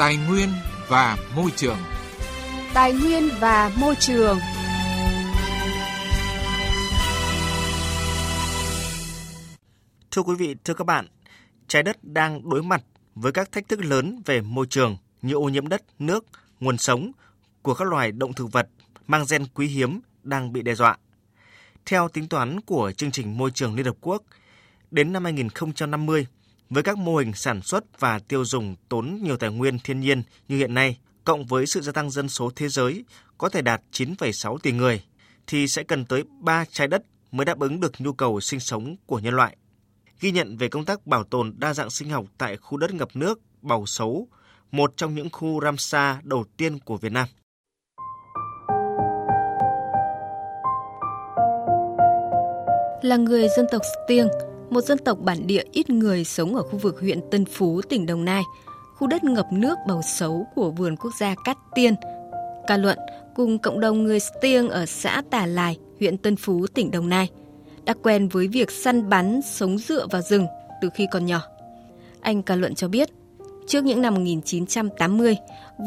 Tài nguyên và môi trường. Tài nguyên và môi trường. Thưa quý vị, thưa các bạn, trái đất đang đối mặt với các thách thức lớn về môi trường như ô nhiễm đất, nước, nguồn sống của các loài động thực vật mang gen quý hiếm đang bị đe dọa. Theo tính toán của chương trình môi trường Liên Hợp Quốc, đến năm 2050, với các mô hình sản xuất và tiêu dùng tốn nhiều tài nguyên thiên nhiên như hiện nay, cộng với sự gia tăng dân số thế giới có thể đạt 9,6 tỷ người, thì sẽ cần tới 3 trái đất mới đáp ứng được nhu cầu sinh sống của nhân loại. Ghi nhận về công tác bảo tồn đa dạng sinh học tại khu đất ngập nước Bầu Sấu, một trong những khu Ramsar đầu tiên của Việt Nam. Là người dân tộc Stiêng, một dân tộc bản địa ít người sống ở khu vực huyện Tân Phú, tỉnh Đồng Nai, khu đất ngập nước bầu xấu của vườn quốc gia Cát Tiên. Ca Luận cùng cộng đồng người Stiêng ở xã Tà Lài, huyện Tân Phú, tỉnh Đồng Nai, đã quen với việc săn bắn, sống dựa vào rừng từ khi còn nhỏ. Anh Ca Luận cho biết, trước những năm 1980,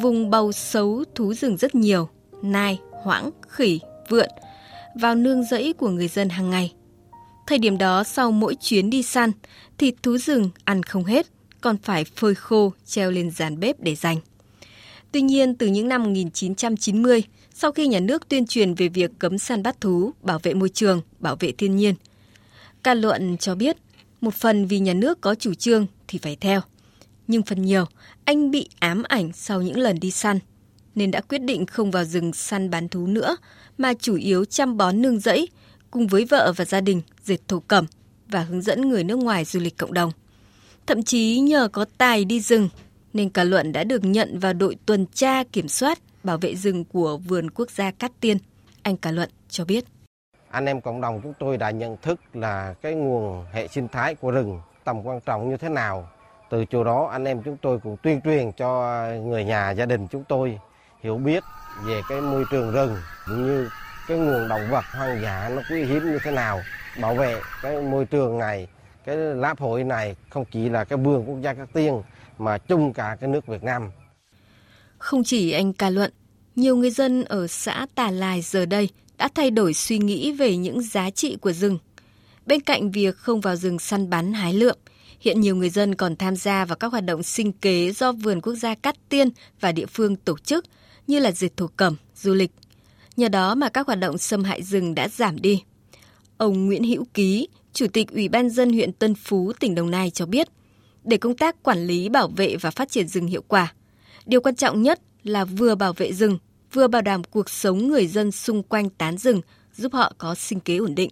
vùng bầu xấu thú rừng rất nhiều, nai, hoãng, khỉ, vượn, vào nương rẫy của người dân hàng ngày – Thời điểm đó sau mỗi chuyến đi săn, thịt thú rừng ăn không hết, còn phải phơi khô treo lên giàn bếp để dành. Tuy nhiên, từ những năm 1990, sau khi nhà nước tuyên truyền về việc cấm săn bắt thú, bảo vệ môi trường, bảo vệ thiên nhiên, Ca luận cho biết, một phần vì nhà nước có chủ trương thì phải theo. Nhưng phần nhiều, anh bị ám ảnh sau những lần đi săn, nên đã quyết định không vào rừng săn bán thú nữa, mà chủ yếu chăm bón nương rẫy, cùng với vợ và gia đình dệt thổ cẩm và hướng dẫn người nước ngoài du lịch cộng đồng. Thậm chí nhờ có tài đi rừng, nên cả Luận đã được nhận vào đội tuần tra kiểm soát, bảo vệ rừng của vườn quốc gia Cát Tiên. Anh cả Luận cho biết. Anh em cộng đồng chúng tôi đã nhận thức là cái nguồn hệ sinh thái của rừng tầm quan trọng như thế nào. Từ chỗ đó, anh em chúng tôi cũng tuyên truyền cho người nhà, gia đình chúng tôi hiểu biết về cái môi trường rừng cũng như cái nguồn động vật hoang dã nó quý hiếm như thế nào bảo vệ cái môi trường này cái láp hội này không chỉ là cái vườn quốc gia các tiên mà chung cả cái nước Việt Nam. Không chỉ anh ca luận, nhiều người dân ở xã Tà Lài giờ đây đã thay đổi suy nghĩ về những giá trị của rừng. Bên cạnh việc không vào rừng săn bắn hái lượm, hiện nhiều người dân còn tham gia vào các hoạt động sinh kế do vườn quốc gia Cát Tiên và địa phương tổ chức như là dệt thổ cẩm, du lịch. Nhờ đó mà các hoạt động xâm hại rừng đã giảm đi. Ông Nguyễn Hữu Ký, Chủ tịch Ủy ban dân huyện Tân Phú, tỉnh Đồng Nai cho biết, để công tác quản lý, bảo vệ và phát triển rừng hiệu quả, điều quan trọng nhất là vừa bảo vệ rừng, vừa bảo đảm cuộc sống người dân xung quanh tán rừng, giúp họ có sinh kế ổn định.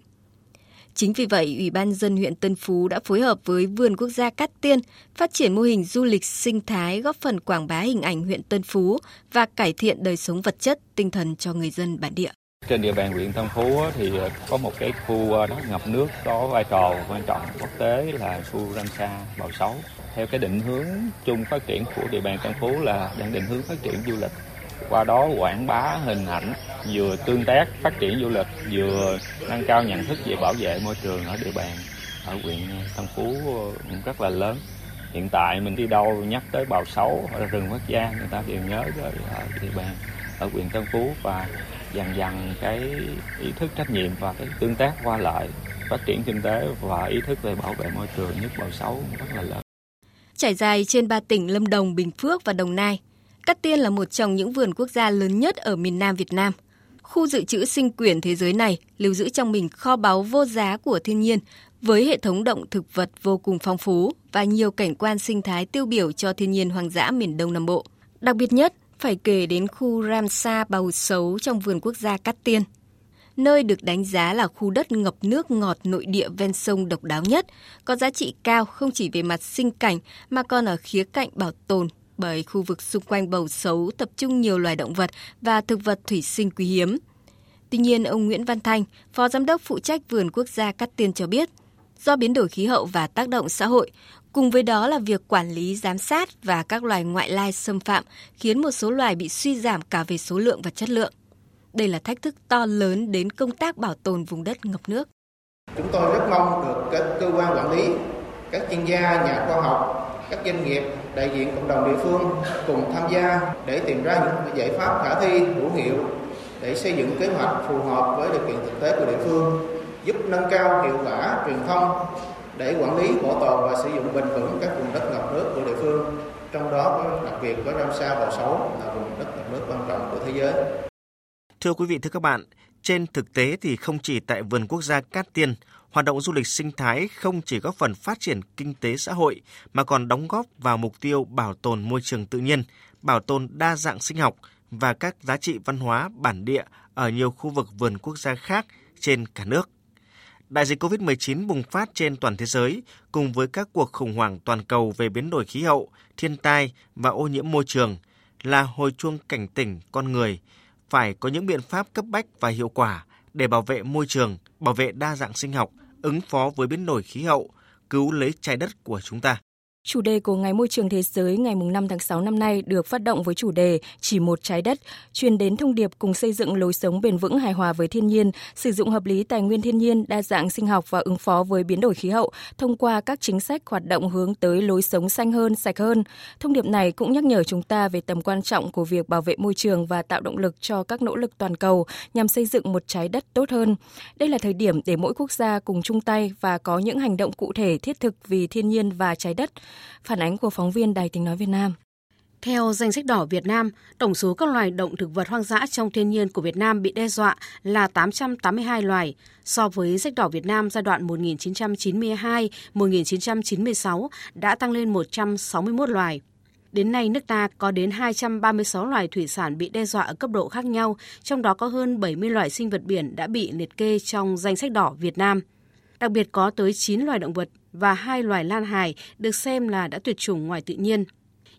Chính vì vậy, Ủy ban dân huyện Tân Phú đã phối hợp với Vườn Quốc gia Cát Tiên phát triển mô hình du lịch sinh thái góp phần quảng bá hình ảnh huyện Tân Phú và cải thiện đời sống vật chất, tinh thần cho người dân bản địa. Trên địa bàn huyện Tân Phú thì có một cái khu à, đất ngập nước có vai trò quan trọng quốc tế là khu Ramsar Bào Sáu. Theo cái định hướng chung phát triển của địa bàn Tân Phú là đang định hướng phát triển du lịch qua đó quảng bá hình ảnh vừa tương tác phát triển du lịch vừa nâng cao nhận thức về bảo vệ môi trường ở địa bàn ở huyện Tân Phú ờ, rất là lớn hiện tại mình đi đâu nhắc tới bào sấu ở rừng quốc gia người ta đều nhớ tới ở địa bàn ở huyện Tân Phú và dần dần cái ý thức trách nhiệm và cái tương tác qua lại phát triển kinh tế và ý thức về bảo vệ môi trường nhất bào sấu rất là lớn. Trải dài trên ba tỉnh Lâm Đồng, Bình Phước và Đồng Nai, Cát Tiên là một trong những vườn quốc gia lớn nhất ở miền Nam Việt Nam. Khu dự trữ sinh quyển thế giới này lưu giữ trong mình kho báu vô giá của thiên nhiên với hệ thống động thực vật vô cùng phong phú và nhiều cảnh quan sinh thái tiêu biểu cho thiên nhiên hoang dã miền Đông Nam Bộ. Đặc biệt nhất phải kể đến khu Ramsar Bầu Sấu trong vườn quốc gia Cát Tiên. Nơi được đánh giá là khu đất ngập nước ngọt nội địa ven sông độc đáo nhất, có giá trị cao không chỉ về mặt sinh cảnh mà còn ở khía cạnh bảo tồn bởi khu vực xung quanh bầu xấu tập trung nhiều loài động vật và thực vật thủy sinh quý hiếm. Tuy nhiên, ông Nguyễn Văn Thanh, Phó Giám đốc phụ trách vườn quốc gia Cát Tiên cho biết, do biến đổi khí hậu và tác động xã hội, cùng với đó là việc quản lý giám sát và các loài ngoại lai xâm phạm khiến một số loài bị suy giảm cả về số lượng và chất lượng. Đây là thách thức to lớn đến công tác bảo tồn vùng đất ngập nước. Chúng tôi rất mong được các cơ quan quản lý, các chuyên gia, nhà khoa học, các doanh nghiệp đại diện cộng đồng địa phương cùng tham gia để tìm ra những giải pháp khả thi hữu hiệu để xây dựng kế hoạch phù hợp với điều kiện thực tế của địa phương, giúp nâng cao hiệu quả truyền thông để quản lý bảo tồn và sử dụng bền vững các vùng đất ngập nước của địa phương. Trong đó có đặc biệt có Ramsar và Sấu là vùng đất ngập nước quan trọng của thế giới. Thưa quý vị, thưa các bạn, trên thực tế thì không chỉ tại vườn quốc gia Cát Tiên, hoạt động du lịch sinh thái không chỉ góp phần phát triển kinh tế xã hội mà còn đóng góp vào mục tiêu bảo tồn môi trường tự nhiên, bảo tồn đa dạng sinh học và các giá trị văn hóa bản địa ở nhiều khu vực vườn quốc gia khác trên cả nước. Đại dịch COVID-19 bùng phát trên toàn thế giới cùng với các cuộc khủng hoảng toàn cầu về biến đổi khí hậu, thiên tai và ô nhiễm môi trường là hồi chuông cảnh tỉnh con người phải có những biện pháp cấp bách và hiệu quả để bảo vệ môi trường, bảo vệ đa dạng sinh học, ứng phó với biến đổi khí hậu, cứu lấy trái đất của chúng ta. Chủ đề của Ngày Môi trường Thế giới ngày 5 tháng 6 năm nay được phát động với chủ đề Chỉ một trái đất, truyền đến thông điệp cùng xây dựng lối sống bền vững hài hòa với thiên nhiên, sử dụng hợp lý tài nguyên thiên nhiên, đa dạng sinh học và ứng phó với biến đổi khí hậu thông qua các chính sách hoạt động hướng tới lối sống xanh hơn, sạch hơn. Thông điệp này cũng nhắc nhở chúng ta về tầm quan trọng của việc bảo vệ môi trường và tạo động lực cho các nỗ lực toàn cầu nhằm xây dựng một trái đất tốt hơn. Đây là thời điểm để mỗi quốc gia cùng chung tay và có những hành động cụ thể thiết thực vì thiên nhiên và trái đất. Phản ánh của phóng viên Đài tiếng nói Việt Nam. Theo danh sách đỏ Việt Nam, tổng số các loài động thực vật hoang dã trong thiên nhiên của Việt Nam bị đe dọa là 882 loài, so với sách đỏ Việt Nam giai đoạn 1992-1996 đã tăng lên 161 loài. Đến nay, nước ta có đến 236 loài thủy sản bị đe dọa ở cấp độ khác nhau, trong đó có hơn 70 loài sinh vật biển đã bị liệt kê trong danh sách đỏ Việt Nam. Đặc biệt có tới 9 loài động vật và hai loài lan hài được xem là đã tuyệt chủng ngoài tự nhiên.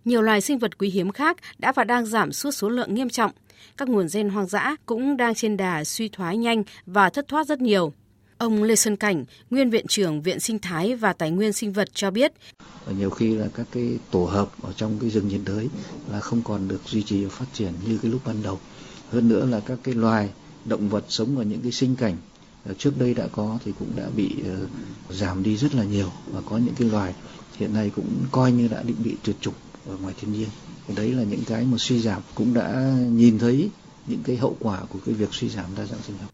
Nhiều loài sinh vật quý hiếm khác đã và đang giảm suốt số lượng nghiêm trọng. Các nguồn gen hoang dã cũng đang trên đà suy thoái nhanh và thất thoát rất nhiều. Ông Lê Xuân Cảnh, nguyên viện trưởng Viện Sinh thái và Tài nguyên sinh vật cho biết. Nhiều khi là các cái tổ hợp ở trong cái rừng nhiệt đới là không còn được duy trì và phát triển như cái lúc ban đầu. Hơn nữa là các cái loài động vật sống ở những cái sinh cảnh Ờ, trước đây đã có thì cũng đã bị ờ, giảm đi rất là nhiều và có những cái loài hiện nay cũng coi như đã định bị tuyệt chủng ở ngoài thiên nhiên. Đấy là những cái mà suy giảm, cũng đã nhìn thấy những cái hậu quả của cái việc suy giảm đa dạng sinh học.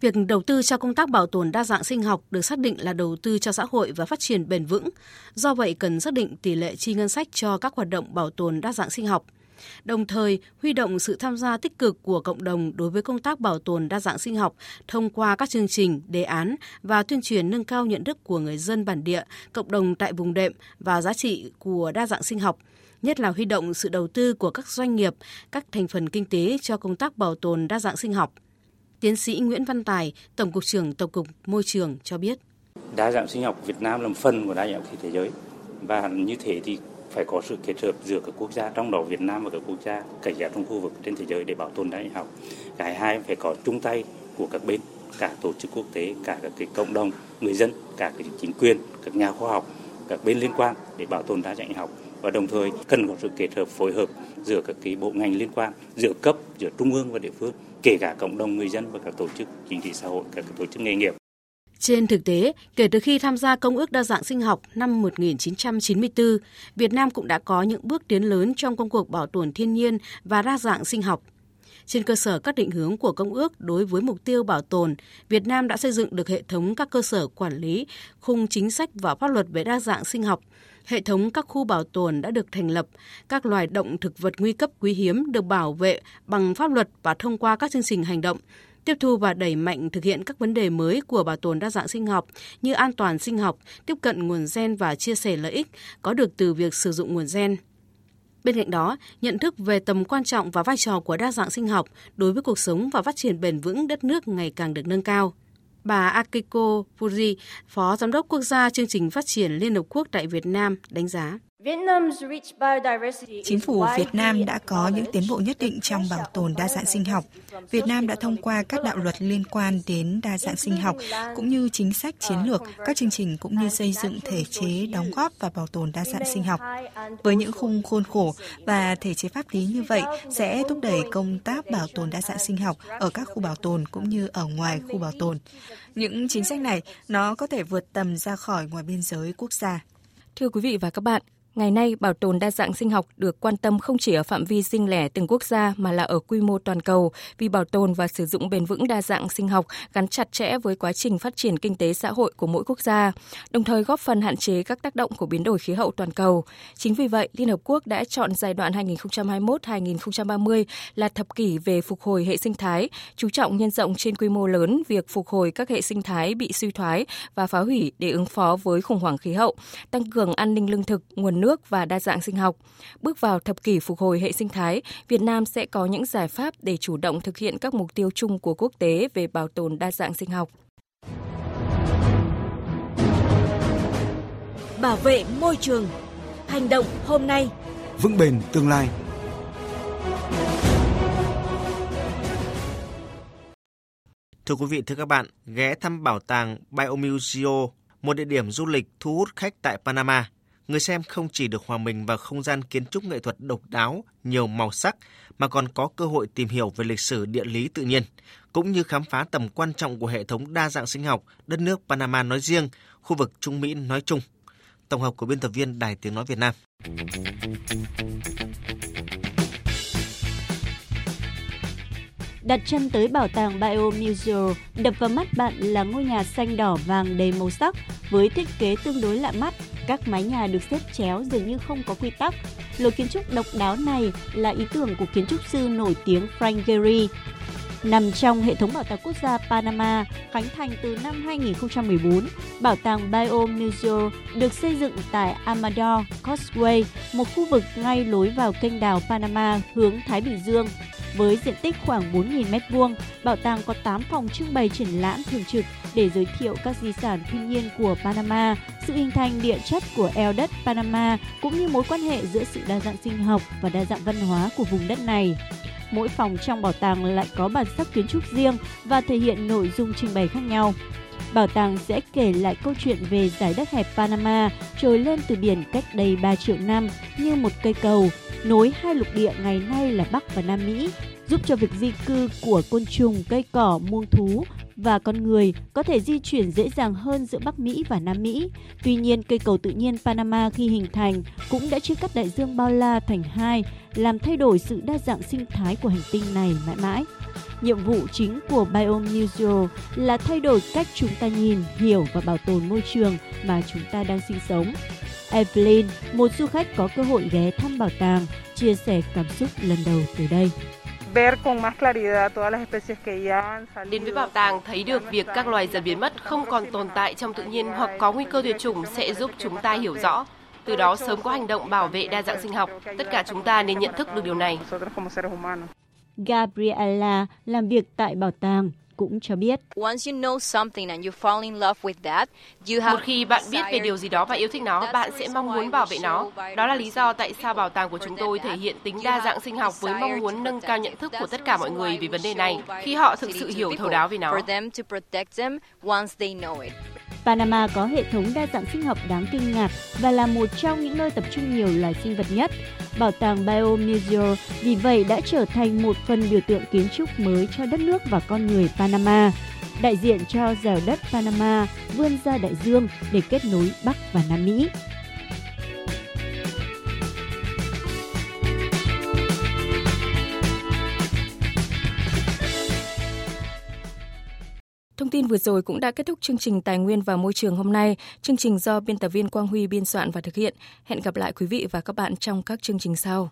Việc đầu tư cho công tác bảo tồn đa dạng sinh học được xác định là đầu tư cho xã hội và phát triển bền vững. Do vậy cần xác định tỷ lệ chi ngân sách cho các hoạt động bảo tồn đa dạng sinh học – đồng thời huy động sự tham gia tích cực của cộng đồng đối với công tác bảo tồn đa dạng sinh học thông qua các chương trình, đề án và tuyên truyền nâng cao nhận thức của người dân bản địa, cộng đồng tại vùng đệm và giá trị của đa dạng sinh học nhất là huy động sự đầu tư của các doanh nghiệp, các thành phần kinh tế cho công tác bảo tồn đa dạng sinh học. Tiến sĩ Nguyễn Văn Tài, Tổng cục trưởng Tổng cục Môi trường cho biết. Đa dạng sinh học Việt Nam là một phần của đa dạng khí thế giới và như thế thì phải có sự kết hợp giữa các quốc gia trong đó Việt Nam và các quốc gia cảnh giác trong khu vực trên thế giới để bảo tồn đa dạng học. Cái hai phải có chung tay của các bên, cả tổ chức quốc tế, cả các cái cộng đồng, người dân, cả cái chính quyền, các nhà khoa học, các bên liên quan để bảo tồn đa dạng học và đồng thời cần có sự kết hợp phối hợp giữa các cái bộ ngành liên quan, giữa cấp, giữa trung ương và địa phương, kể cả cộng đồng người dân và các tổ chức chính trị xã hội, các tổ chức nghề nghiệp. Trên thực tế, kể từ khi tham gia Công ước Đa dạng sinh học năm 1994, Việt Nam cũng đã có những bước tiến lớn trong công cuộc bảo tồn thiên nhiên và đa dạng sinh học. Trên cơ sở các định hướng của Công ước đối với mục tiêu bảo tồn, Việt Nam đã xây dựng được hệ thống các cơ sở quản lý, khung chính sách và pháp luật về đa dạng sinh học. Hệ thống các khu bảo tồn đã được thành lập, các loài động thực vật nguy cấp quý hiếm được bảo vệ bằng pháp luật và thông qua các chương trình hành động, tiếp thu và đẩy mạnh thực hiện các vấn đề mới của bảo tồn đa dạng sinh học như an toàn sinh học, tiếp cận nguồn gen và chia sẻ lợi ích có được từ việc sử dụng nguồn gen. Bên cạnh đó, nhận thức về tầm quan trọng và vai trò của đa dạng sinh học đối với cuộc sống và phát triển bền vững đất nước ngày càng được nâng cao. Bà Akiko Fuji, Phó Giám đốc Quốc gia chương trình phát triển Liên Hợp Quốc tại Việt Nam, đánh giá. Chính phủ Việt Nam đã có những tiến bộ nhất định trong bảo tồn đa dạng sinh học. Việt Nam đã thông qua các đạo luật liên quan đến đa dạng sinh học cũng như chính sách chiến lược, các chương trình cũng như xây dựng thể chế đóng góp và bảo tồn đa dạng sinh học. Với những khung khuôn khổ và thể chế pháp lý như vậy sẽ thúc đẩy công tác bảo tồn đa dạng sinh học ở các khu bảo tồn cũng như ở ngoài khu bảo tồn. Những chính sách này nó có thể vượt tầm ra khỏi ngoài biên giới quốc gia. Thưa quý vị và các bạn, Ngày nay, bảo tồn đa dạng sinh học được quan tâm không chỉ ở phạm vi riêng lẻ từng quốc gia mà là ở quy mô toàn cầu, vì bảo tồn và sử dụng bền vững đa dạng sinh học gắn chặt chẽ với quá trình phát triển kinh tế xã hội của mỗi quốc gia, đồng thời góp phần hạn chế các tác động của biến đổi khí hậu toàn cầu. Chính vì vậy, Liên Hợp Quốc đã chọn giai đoạn 2021-2030 là thập kỷ về phục hồi hệ sinh thái, chú trọng nhân rộng trên quy mô lớn việc phục hồi các hệ sinh thái bị suy thoái và phá hủy để ứng phó với khủng hoảng khí hậu, tăng cường an ninh lương thực, nguồn nước và đa dạng sinh học. Bước vào thập kỷ phục hồi hệ sinh thái, Việt Nam sẽ có những giải pháp để chủ động thực hiện các mục tiêu chung của quốc tế về bảo tồn đa dạng sinh học. Bảo vệ môi trường. Hành động hôm nay. Vững bền tương lai. Thưa quý vị, thưa các bạn, ghé thăm bảo tàng Biomuseo, một địa điểm du lịch thu hút khách tại Panama. Người xem không chỉ được hòa mình vào không gian kiến trúc nghệ thuật độc đáo, nhiều màu sắc, mà còn có cơ hội tìm hiểu về lịch sử địa lý tự nhiên, cũng như khám phá tầm quan trọng của hệ thống đa dạng sinh học đất nước Panama nói riêng, khu vực Trung Mỹ nói chung. Tổng hợp của biên tập viên Đài Tiếng Nói Việt Nam. Đặt chân tới bảo tàng Biomuseo, đập vào mắt bạn là ngôi nhà xanh đỏ vàng đầy màu sắc với thiết kế tương đối lạ mắt. Các mái nhà được xếp chéo dường như không có quy tắc. Lối kiến trúc độc đáo này là ý tưởng của kiến trúc sư nổi tiếng Frank Gehry. Nằm trong hệ thống bảo tàng quốc gia Panama, khánh thành từ năm 2014, bảo tàng Biomuseo được xây dựng tại Amador Causeway, một khu vực ngay lối vào kênh đào Panama hướng Thái Bình Dương. Với diện tích khoảng 4.000 m2, bảo tàng có 8 phòng trưng bày triển lãm thường trực để giới thiệu các di sản thiên nhiên của Panama, sự hình thành địa chất của eo đất Panama cũng như mối quan hệ giữa sự đa dạng sinh học và đa dạng văn hóa của vùng đất này. Mỗi phòng trong bảo tàng lại có bản sắc kiến trúc riêng và thể hiện nội dung trưng bày khác nhau. Bảo tàng sẽ kể lại câu chuyện về giải đất hẹp Panama trồi lên từ biển cách đây 3 triệu năm như một cây cầu, nối hai lục địa ngày nay là Bắc và Nam Mỹ, giúp cho việc di cư của côn trùng, cây cỏ, muông thú và con người có thể di chuyển dễ dàng hơn giữa Bắc Mỹ và Nam Mỹ. Tuy nhiên, cây cầu tự nhiên Panama khi hình thành cũng đã chia cắt đại dương bao la thành hai, làm thay đổi sự đa dạng sinh thái của hành tinh này mãi mãi. Nhiệm vụ chính của Biomuseo là thay đổi cách chúng ta nhìn, hiểu và bảo tồn môi trường mà chúng ta đang sinh sống. Evelyn, một du khách có cơ hội ghé thăm bảo tàng, chia sẻ cảm xúc lần đầu từ đây. Đến với bảo tàng thấy được việc các loài dần biến mất không còn tồn tại trong tự nhiên hoặc có nguy cơ tuyệt chủng sẽ giúp chúng ta hiểu rõ. Từ đó sớm có hành động bảo vệ đa dạng sinh học. Tất cả chúng ta nên nhận thức được điều này. Gabriela làm việc tại bảo tàng cũng cho biết. Một khi bạn biết về điều gì đó và yêu thích nó, bạn sẽ mong muốn bảo vệ nó. Đó là lý do tại sao bảo tàng của chúng tôi thể hiện tính đa dạng sinh học với mong muốn nâng cao nhận thức của tất cả mọi người về vấn đề này khi họ thực sự hiểu thấu đáo về nó. Panama có hệ thống đa dạng sinh học đáng kinh ngạc và là một trong những nơi tập trung nhiều loài sinh vật nhất. Bảo tàng Biomuseo vì vậy đã trở thành một phần biểu tượng kiến trúc mới cho đất nước và con người Panama, đại diện cho dẻo đất Panama vươn ra đại dương để kết nối Bắc và Nam Mỹ. Vừa rồi cũng đã kết thúc chương trình Tài nguyên và Môi trường hôm nay. Chương trình do biên tập viên Quang Huy biên soạn và thực hiện. Hẹn gặp lại quý vị và các bạn trong các chương trình sau.